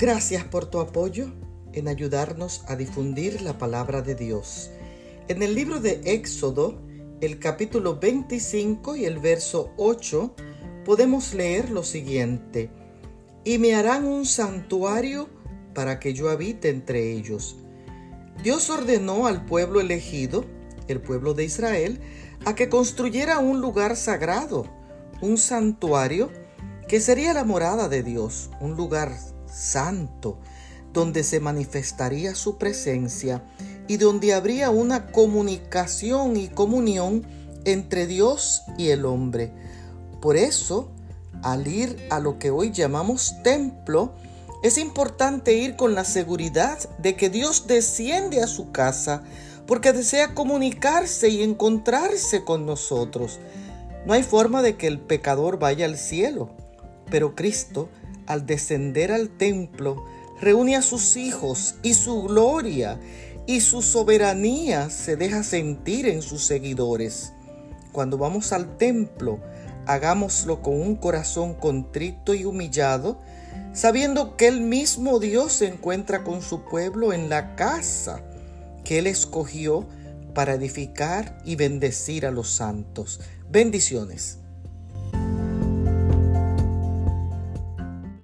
Gracias por tu apoyo en ayudarnos a difundir la palabra de Dios. En el libro de Éxodo, el capítulo 25 y el verso 8, podemos leer lo siguiente. Y me harán un santuario para que yo habite entre ellos. Dios ordenó al pueblo elegido, el pueblo de Israel, a que construyera un lugar sagrado, un santuario, que sería la morada de Dios, un lugar santo, donde se manifestaría su presencia y donde habría una comunicación y comunión entre Dios y el hombre. Por eso, al ir a lo que hoy llamamos templo, es importante ir con la seguridad de que Dios desciende a su casa porque desea comunicarse y encontrarse con nosotros. No hay forma de que el pecador vaya al cielo, pero Cristo, al descender al templo, reúne a sus hijos y su gloria y su soberanía se deja sentir en sus seguidores. Cuando vamos al templo, hagámoslo con un corazón contrito y humillado, sabiendo que el mismo Dios se encuentra con su pueblo en la casa que Él escogió para edificar y bendecir a los santos. Bendiciones.